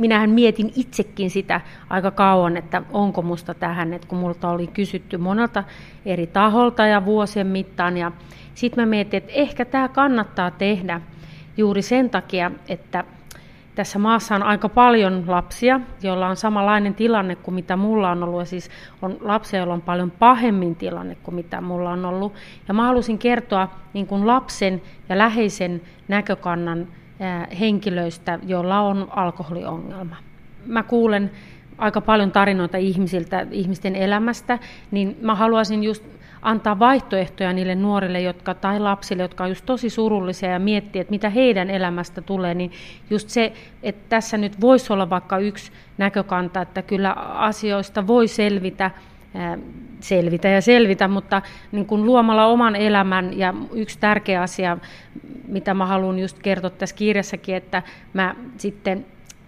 Minähän mietin itsekin sitä aika kauan, että onko musta tähän, että kun multa oli kysytty monelta eri taholta ja vuosien mittaan. Ja sitten mä mietin, että ehkä tämä kannattaa tehdä juuri sen takia, että tässä maassa on aika paljon lapsia, joilla on samanlainen tilanne kuin mitä mulla on ollut. Ja siis on lapsia, joilla on paljon pahemmin tilanne kuin mitä mulla on ollut. Ja mä halusin kertoa niin kuin lapsen ja läheisen näkökannan henkilöistä, joilla on alkoholiongelma. Mä kuulen aika paljon tarinoita ihmisiltä, ihmisten elämästä, niin mä haluaisin just antaa vaihtoehtoja niille nuorille jotka, tai lapsille, jotka on just tosi surullisia ja miettiä, että mitä heidän elämästä tulee, niin just se, että tässä nyt voisi olla vaikka yksi näkökanta, että kyllä asioista voi selvitä, selvitä ja selvitä, mutta niin kuin luomalla oman elämän ja yksi tärkeä asia, mitä mä haluan just kertoa tässä kirjassakin, että mä sitten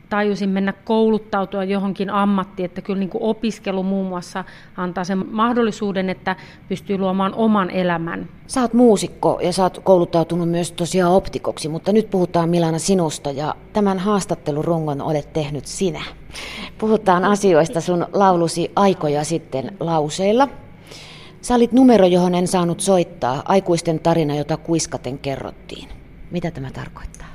tajusin mennä kouluttautua johonkin ammattiin, että kyllä niin kuin opiskelu muun muassa antaa sen mahdollisuuden, että pystyy luomaan oman elämän. Sä oot muusikko ja sä oot kouluttautunut myös tosiaan optikoksi, mutta nyt puhutaan Milana sinusta ja tämän haastattelurungon olet tehnyt sinä. Puhutaan asioista sun laulusi aikoja sitten lauseilla. Sä olit numero, johon en saanut soittaa, aikuisten tarina, jota kuiskaten kerrottiin. Mitä tämä tarkoittaa?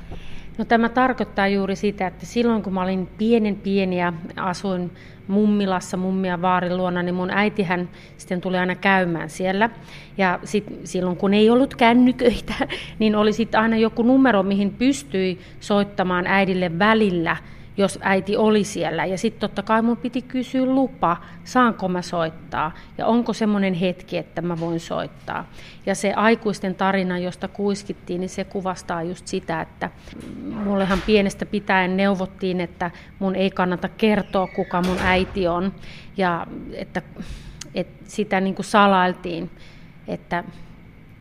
No tämä tarkoittaa juuri sitä, että silloin kun mä olin pienen pieniä, asuin mummilassa mummia vaarin luona, niin mun äitihän sitten tuli aina käymään siellä. Ja sit, silloin kun ei ollut kännyköitä, niin oli sitten aina joku numero, mihin pystyi soittamaan äidille välillä – jos äiti oli siellä. Ja sitten totta kai mun piti kysyä lupa, saanko mä soittaa ja onko semmoinen hetki, että mä voin soittaa. Ja se aikuisten tarina, josta kuiskittiin, niin se kuvastaa just sitä, että mullehan pienestä pitäen neuvottiin, että mun ei kannata kertoa, kuka mun äiti on. Ja että, että sitä niin kuin salailtiin, että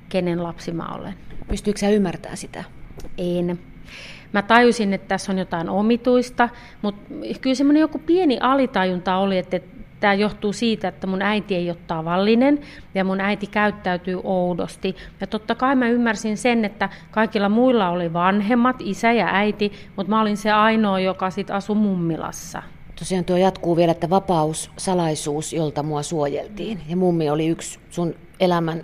kenen lapsi mä olen. Pystyykö sä ymmärtämään sitä? En. Mä tajusin, että tässä on jotain omituista, mutta kyllä semmoinen joku pieni alitajunta oli, että tämä johtuu siitä, että mun äiti ei ole tavallinen ja mun äiti käyttäytyy oudosti. Ja totta kai mä ymmärsin sen, että kaikilla muilla oli vanhemmat, isä ja äiti, mutta mä olin se ainoa, joka sitten asui mummilassa. Tosiaan tuo jatkuu vielä, että vapaus, salaisuus, jolta mua suojeltiin. Ja mummi oli yksi sun elämän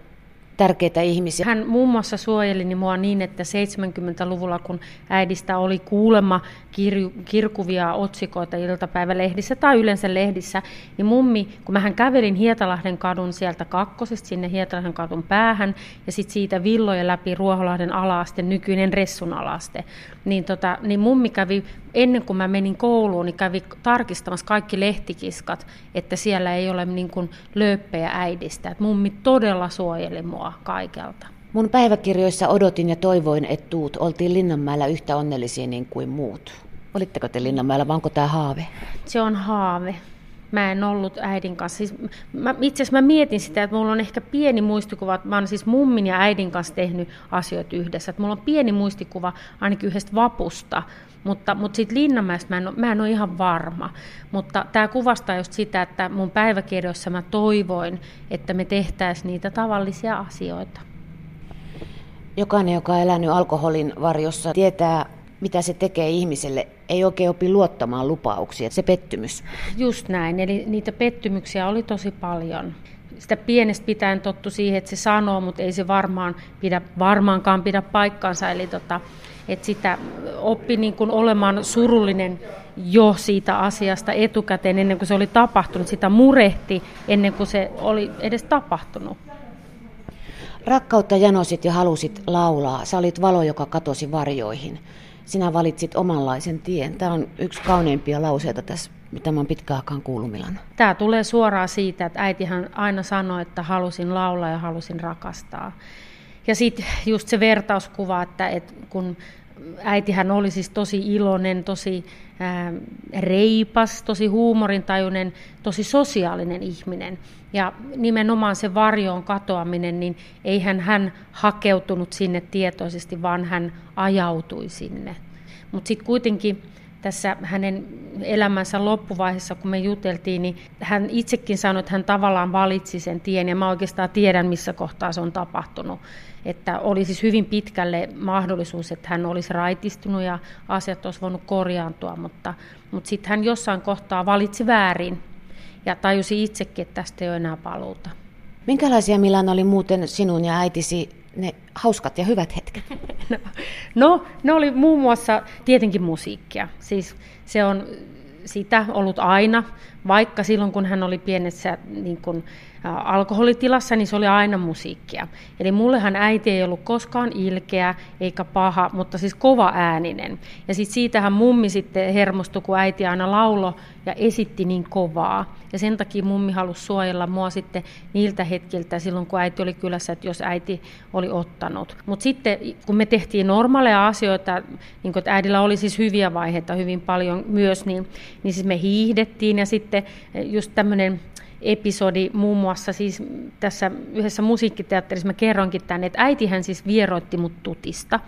tärkeitä ihmisiä. Hän muun muassa suojeli mua niin, että 70-luvulla, kun äidistä oli kuulemma kir- kirkuvia otsikoita iltapäivälehdissä tai yleensä lehdissä, niin mummi, kun mä hän kävelin Hietalahden kadun sieltä kakkosesta sinne Hietalahden kadun päähän ja sitten siitä villoja läpi Ruoholahden alaaste, nykyinen Ressun alaste, niin, tota, niin mummi kävi ennen kuin mä menin kouluun, niin kävi tarkistamassa kaikki lehtikiskat, että siellä ei ole niin kuin lööppejä äidistä. Et mummi todella suojeli mua kaikelta. Mun päiväkirjoissa odotin ja toivoin, että tuut. Oltiin Linnanmäellä yhtä onnellisia niin kuin muut. Olitteko te Linnanmäellä vai onko tämä haave? Se on haave. Mä en ollut äidin kanssa. Siis mä, itse asiassa mä mietin sitä, että mulla on ehkä pieni muistikuva, että mä oon siis mummin ja äidin kanssa tehnyt asioita yhdessä. Että mulla on pieni muistikuva ainakin yhdestä vapusta, mutta, mutta siitä Linnanmäestä mä en, ole, mä en ole ihan varma. Mutta tämä kuvastaa just sitä, että mun päiväkirjoissa mä toivoin, että me tehtäisiin niitä tavallisia asioita. Jokainen, joka on elänyt alkoholin varjossa, tietää, mitä se tekee ihmiselle. Ei oikein opi luottamaan lupauksia, se pettymys. Just näin, eli niitä pettymyksiä oli tosi paljon. Sitä pienestä pitäen tottu siihen, että se sanoo, mutta ei se varmaan pidä, varmaankaan pidä paikkaansa. Eli tota, että sitä oppi niin kuin olemaan surullinen jo siitä asiasta etukäteen ennen kuin se oli tapahtunut. Sitä murehti ennen kuin se oli edes tapahtunut. Rakkautta janosit ja halusit laulaa. Sä olit valo, joka katosi varjoihin. Sinä valitsit omanlaisen tien. Tämä on yksi kauneimpia lauseita tässä, mitä mä oon pitkään aikaan kuullut Milana. Tämä tulee suoraan siitä, että äitihän aina sanoi, että halusin laulaa ja halusin rakastaa. Ja sitten just se vertauskuva, että, että kun äitihän oli siis tosi iloinen, tosi ää, reipas, tosi huumorintajuinen, tosi sosiaalinen ihminen. Ja nimenomaan se varjoon katoaminen, niin eihän hän hakeutunut sinne tietoisesti, vaan hän ajautui sinne. Mutta sitten kuitenkin tässä hänen elämänsä loppuvaiheessa, kun me juteltiin, niin hän itsekin sanoi, että hän tavallaan valitsi sen tien, ja mä oikeastaan tiedän, missä kohtaa se on tapahtunut. Että oli siis hyvin pitkälle mahdollisuus, että hän olisi raitistunut ja asiat olisi voinut korjaantua, mutta, mutta sitten hän jossain kohtaa valitsi väärin ja tajusi itsekin, että tästä ei ole enää paluuta. Minkälaisia Milan oli muuten sinun ja äitisi ne hauskat ja hyvät hetket? No, no, ne oli muun muassa tietenkin musiikkia. Siis se on sitä ollut aina, vaikka silloin kun hän oli pienessä niin kuin, alkoholitilassa, niin se oli aina musiikkia. Eli mullehan äiti ei ollut koskaan ilkeä eikä paha, mutta siis kova ääninen. Ja sitten siitähän mummi sitten hermostui, kun äiti aina laulo ja esitti niin kovaa. Ja sen takia mummi halusi suojella mua sitten niiltä hetkiltä silloin, kun äiti oli kylässä, että jos äiti oli ottanut. Mutta sitten, kun me tehtiin normaaleja asioita, niin kun, että äidillä oli siis hyviä vaiheita hyvin paljon myös, niin, niin siis me hiihdettiin ja sitten just tämmöinen episodi muun muassa siis tässä yhdessä musiikkiteatterissa mä kerronkin tänne, että äitihän siis vieroitti mut tutista.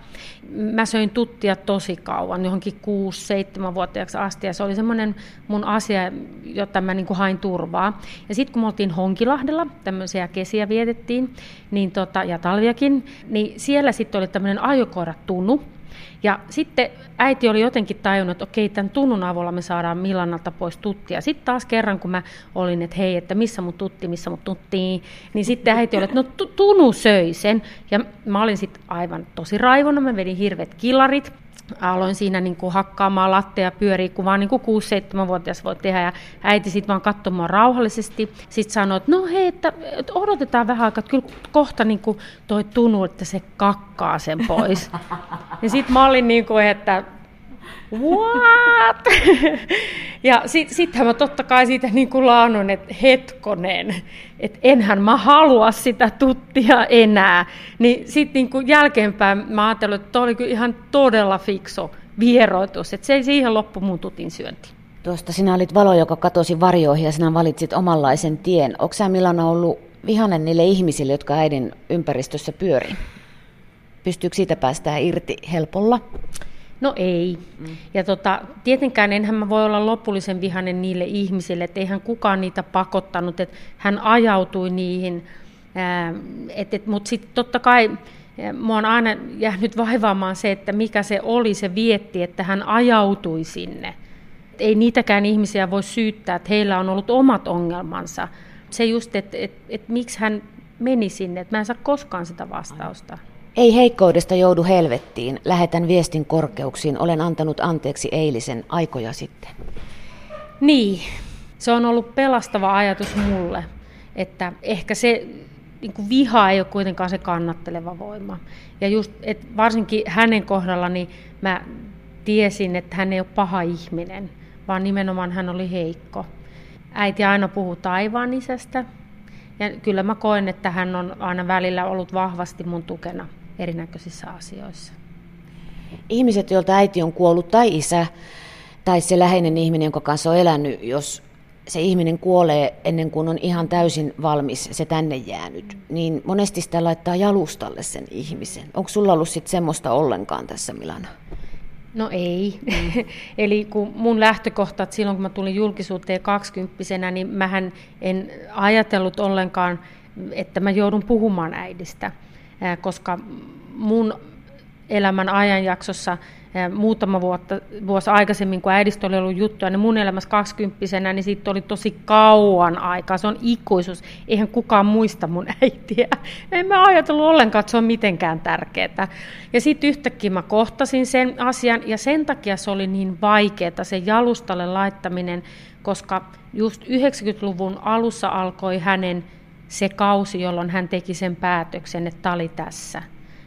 Mä söin tuttia tosi kauan, johonkin 6-7-vuotiaaksi asti ja se oli semmoinen mun asia, jota mä niin kuin hain turvaa. Ja sitten kun me oltiin Honkilahdella, tämmöisiä kesiä vietettiin niin tota, ja talviakin, niin siellä sitten oli tämmöinen ajokoiratunu, ja sitten äiti oli jotenkin tajunnut, että okei, tämän tunnun avulla me saadaan Milannalta pois tuttia. Sitten taas kerran, kun mä olin, että hei, että missä mun tutti, missä mun tutti, niin sitten äiti oli, että no Tunu söi sen. Ja mä olin sitten aivan tosi raivona, mä vedin hirvet kilarit aloin siinä niin kuin hakkaamaan latteja pyöriä, kun vaan niin kuin 6-7-vuotias voi tehdä. Ja äiti sitten vaan katsomaan rauhallisesti. Sitten sanoi, että no hei, että, että odotetaan vähän aikaa, että kyllä kohta niin kuin toi tunnu, että se kakkaa sen pois. ja sitten mä olin niin kuin, että what? ja sit mä totta kai siitä niin kuin laanun, että hetkonen, että enhän mä halua sitä tuttia enää. Niin sitten niin jälkeenpäin mä ajattelin, että toi oli kyllä ihan todella fikso vieroitus, että se ei siihen loppu mun tutin syönti. Tuosta sinä olit valo, joka katosi varjoihin ja sinä valitsit omanlaisen tien. Onko sä Milana ollut vihanen niille ihmisille, jotka äidin ympäristössä pyörii? Pystyykö siitä päästään irti helpolla? No ei. Mm. Ja tota, tietenkään enhän mä voi olla lopullisen vihanen niille ihmisille, että eihän kukaan niitä pakottanut, että hän ajautui niihin. Mutta sitten totta kai mua on aina jäänyt vaivaamaan se, että mikä se oli se vietti, että hän ajautui sinne. Et ei niitäkään ihmisiä voi syyttää, että heillä on ollut omat ongelmansa. Se just, että et, et, miksi hän meni sinne, että mä en saa koskaan sitä vastausta. Aina. Ei heikkoudesta joudu helvettiin. Lähetän viestin korkeuksiin. Olen antanut anteeksi eilisen aikoja sitten. Niin, se on ollut pelastava ajatus mulle, että ehkä se niin kuin viha ei ole kuitenkaan se kannatteleva voima. Ja just, että varsinkin hänen kohdallani mä tiesin, että hän ei ole paha ihminen, vaan nimenomaan hän oli heikko. Äiti aina puhuu taivaan isästä, ja kyllä mä koen, että hän on aina välillä ollut vahvasti mun tukena erinäköisissä asioissa. Ihmiset, joilta äiti on kuollut tai isä tai se läheinen ihminen, jonka kanssa on elänyt, jos se ihminen kuolee ennen kuin on ihan täysin valmis se tänne jäänyt, niin monesti sitä laittaa jalustalle sen ihmisen. Onko sulla ollut sitten semmoista ollenkaan tässä Milana? No ei. Mm. Eli kun mun lähtökohta, että silloin kun mä tulin julkisuuteen kaksikymppisenä, niin mähän en ajatellut ollenkaan, että mä joudun puhumaan äidistä koska mun elämän ajanjaksossa muutama vuotta, vuosi aikaisemmin, kun äidistä oli ollut juttuja, niin mun elämässä kaksikymppisenä, niin siitä oli tosi kauan aikaa. Se on ikuisuus. Eihän kukaan muista mun äitiä. En mä ajatellut ollenkaan, että se on mitenkään tärkeää. Ja sitten yhtäkkiä mä kohtasin sen asian, ja sen takia se oli niin vaikeaa, se jalustalle laittaminen, koska just 90-luvun alussa alkoi hänen se kausi, jolloin hän teki sen päätöksen, että oli tässä.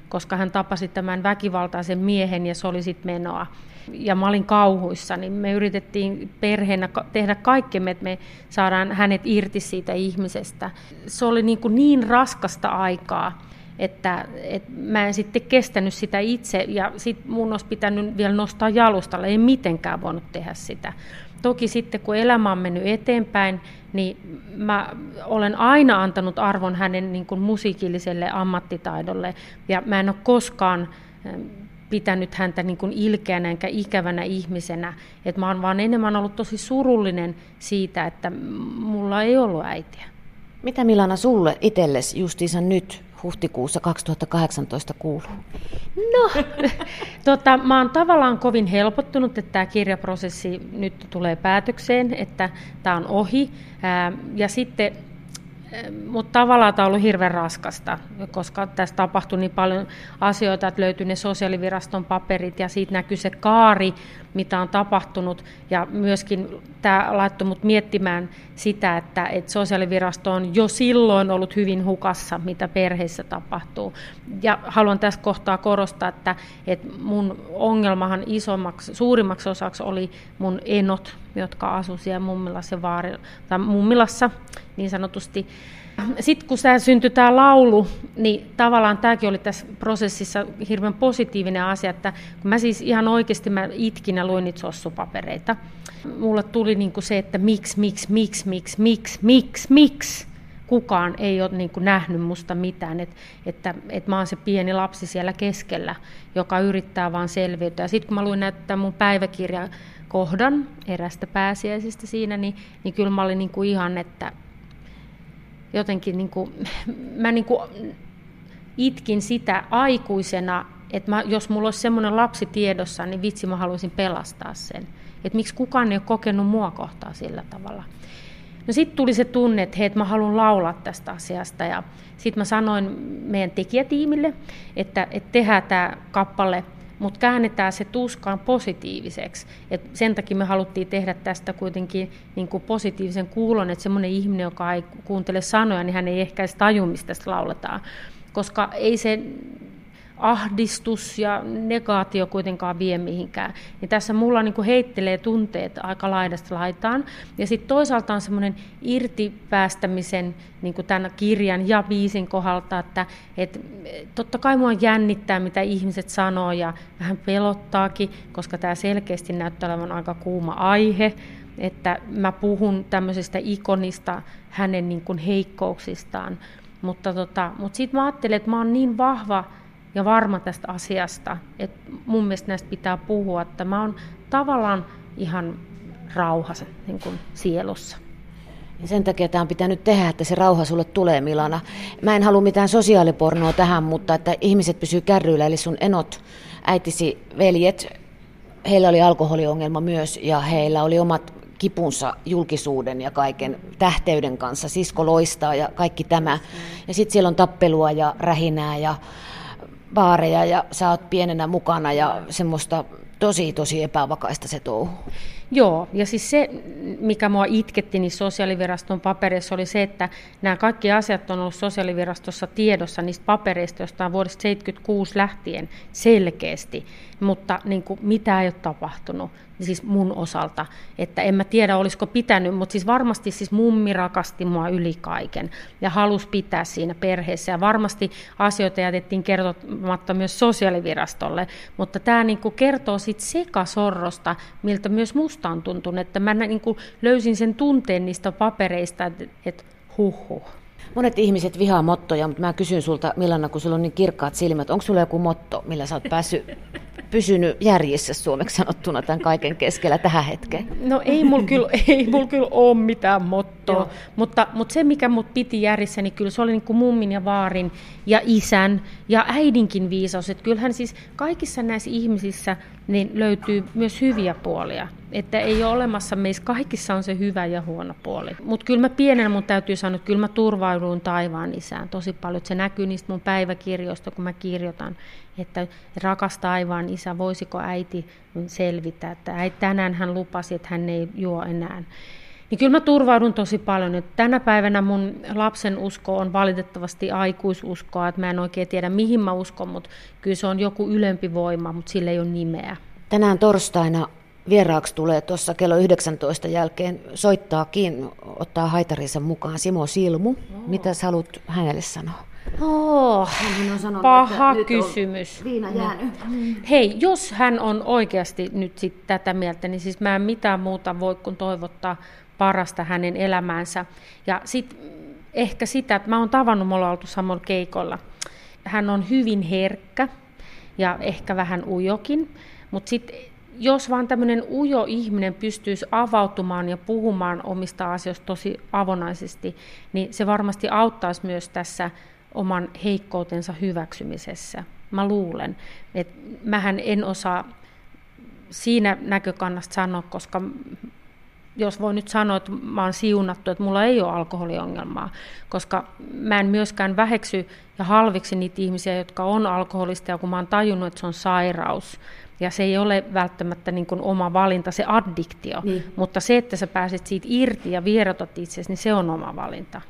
Koska hän tapasi tämän väkivaltaisen miehen ja se oli sitten menoa. Ja mä olin kauhuissa, niin me yritettiin perheenä tehdä kaikkemme, että me saadaan hänet irti siitä ihmisestä. Se oli niin, kuin niin raskasta aikaa, että, että mä en sitten kestänyt sitä itse ja sitten mun olisi pitänyt vielä nostaa jalustalle, ei mitenkään voinut tehdä sitä. Toki sitten kun elämä on mennyt eteenpäin, niin mä olen aina antanut arvon hänen niin kuin musiikilliselle ammattitaidolle ja mä en ole koskaan pitänyt häntä niin kuin ilkeänä enkä ikävänä ihmisenä. Et mä oon vaan enemmän ollut tosi surullinen siitä, että mulla ei ollut äitiä. Mitä Milana sulle itsellesi justiinsa nyt huhtikuussa 2018 kuuluu? No, tota, mä oon tavallaan kovin helpottunut, että tämä kirjaprosessi nyt tulee päätökseen, että tämä on ohi. ja sitten mutta tavallaan tämä on ollut hirveän raskasta, koska tässä tapahtui niin paljon asioita, että löytyi ne sosiaaliviraston paperit ja siitä näkyy se kaari, mitä on tapahtunut. Ja myöskin tämä laittoi mut miettimään sitä, että, että sosiaalivirasto on jo silloin ollut hyvin hukassa, mitä perheissä tapahtuu. Ja haluan tässä kohtaa korostaa, että, että mun ongelmahan isommaksi, suurimmaksi osaksi oli mun enot, jotka asuivat siellä mummilassa, vaari, tai mummilassa niin sanotusti. Sitten kun tämä syntyi tämä laulu, niin tavallaan tämäkin oli tässä prosessissa hirveän positiivinen asia, että kun mä siis ihan oikeasti mä itkin ja luin niitä sossupapereita. Mulla tuli niin kuin se, että miksi, miksi, miksi, miksi, miksi, miksi, miksi kukaan ei ole niin kuin nähnyt musta mitään, että, että, että mä oon se pieni lapsi siellä keskellä, joka yrittää vaan selviytyä. Sitten kun mä luin näitä mun päiväkirja kohdan erästä pääsiäisistä siinä, niin, niin kyllä mä olin niin kuin ihan, että jotenkin niin kuin, mä niin kuin itkin sitä aikuisena, että mä, jos mulla olisi semmoinen lapsi tiedossa, niin vitsi mä haluaisin pelastaa sen. Että miksi kukaan ei ole kokenut mua kohtaa sillä tavalla. No sitten tuli se tunne, että hei, että mä haluan laulaa tästä asiasta ja sitten mä sanoin meidän tekijätiimille, että, että tehdään tämä kappale – mutta käännetään se tuskaan positiiviseksi. Et sen takia me haluttiin tehdä tästä kuitenkin niin kuin positiivisen kuulon, että semmoinen ihminen, joka ei kuuntele sanoja, niin hän ei ehkä edes taju, mistä lauletaan. Koska ei se ahdistus ja negaatio kuitenkaan vie mihinkään. Niin tässä mulla niin kuin heittelee tunteet aika laidasta laitaan. Ja sitten toisaalta on semmoinen irtipäästämisen niin kuin tämän kirjan ja biisin kohdalta, että et, totta kai mua jännittää, mitä ihmiset sanoo ja vähän pelottaakin, koska tämä selkeästi näyttää olevan aika kuuma aihe, että mä puhun tämmöisestä ikonista hänen niin kuin heikkouksistaan. Mutta, tota, mutta sitten mä ajattelin, että mä oon niin vahva ja varma tästä asiasta, että mun mielestä näistä pitää puhua, että mä oon tavallaan ihan rauhassa niin kuin sielussa. Ja sen takia tämä on pitänyt tehdä, että se rauha sulle tulee, Milana. Mä en halua mitään sosiaalipornoa tähän, mutta että ihmiset pysyy kärryillä, eli sun enot, äitisi, veljet, heillä oli alkoholiongelma myös, ja heillä oli omat kipunsa julkisuuden ja kaiken tähteyden kanssa. Sisko loistaa ja kaikki tämä. Ja sitten siellä on tappelua ja rähinää ja baareja ja sä oot pienenä mukana ja semmoista tosi tosi epävakaista se touhu. Joo, ja siis se, mikä mua itketti niin sosiaaliviraston paperissa, oli se, että nämä kaikki asiat on ollut sosiaalivirastossa tiedossa niistä papereista jostain vuodesta 1976 lähtien selkeästi, mutta niin kuin, mitä ei ole tapahtunut siis mun osalta, että en mä tiedä olisiko pitänyt, mutta siis varmasti siis mummi rakasti mua yli kaiken ja halusi pitää siinä perheessä. Ja varmasti asioita jätettiin kertomatta myös sosiaalivirastolle, mutta tämä niin kuin kertoo siitä sekasorrosta, miltä myös musta on tuntunut, että mä niin kuin löysin sen tunteen niistä papereista, että, että huh huh. Monet ihmiset vihaa mottoja, mutta mä kysyn sulta, Milana, kun sulla on niin kirkkaat silmät, onko sulla joku motto, millä sä oot päässyt pysynyt järjissä suomeksi sanottuna tämän kaiken keskellä tähän hetkeen? No ei mulla kyllä, ei mul kyllä ole mitään mottoa, mutta, mutta se mikä mut piti järjissä, niin kyllä se oli niin kuin mummin ja vaarin ja isän ja äidinkin viisaus. Että kyllähän siis kaikissa näissä ihmisissä niin löytyy myös hyviä puolia. Että ei ole olemassa, meissä kaikissa on se hyvä ja huono puoli. Mutta kyllä mä pienenä mun täytyy sanoa, että kyllä mä turvauduin taivaan isään tosi paljon. Että se näkyy niistä mun päiväkirjoista, kun mä kirjoitan, että rakas taivaan isä, voisiko äiti selvitä, että tänään hän lupasi, että hän ei juo enää. Niin kyllä mä turvaudun tosi paljon. Että tänä päivänä mun lapsen usko on valitettavasti aikuisuskoa, että mä en oikein tiedä mihin mä uskon, mutta kyllä se on joku ylempi voima, mutta sillä ei ole nimeä. Tänään torstaina vieraaksi tulee tuossa kello 19 jälkeen soittaakin, ottaa haitarinsa mukaan Simo Silmu. Oh. Mitä sä haluat hänelle sanoa? Oh, hän on sanonut, paha että kysymys. Viina jäänyt. Hei, jos hän on oikeasti nyt sit tätä mieltä, niin siis mä en mitään muuta voi kuin toivottaa parasta hänen elämäänsä. Ja sitten ehkä sitä, että mä oon tavannut, me ollaan oltu samalla keikolla. Hän on hyvin herkkä ja ehkä vähän ujokin. Mutta sitten jos vaan tämmöinen ujo ihminen pystyisi avautumaan ja puhumaan omista asioista tosi avonaisesti, niin se varmasti auttaisi myös tässä oman heikkoutensa hyväksymisessä. Mä luulen, että mähän en osaa siinä näkökannasta sanoa, koska jos voi nyt sanoa, että mä oon siunattu, että mulla ei ole alkoholiongelmaa, koska mä en myöskään väheksy ja halviksi niitä ihmisiä, jotka on alkoholista, ja kun mä oon tajunnut, että se on sairaus, ja se ei ole välttämättä niin kuin oma valinta, se addiktio, niin. mutta se, että sä pääset siitä irti ja vierotat itsesi, niin se on oma valinta.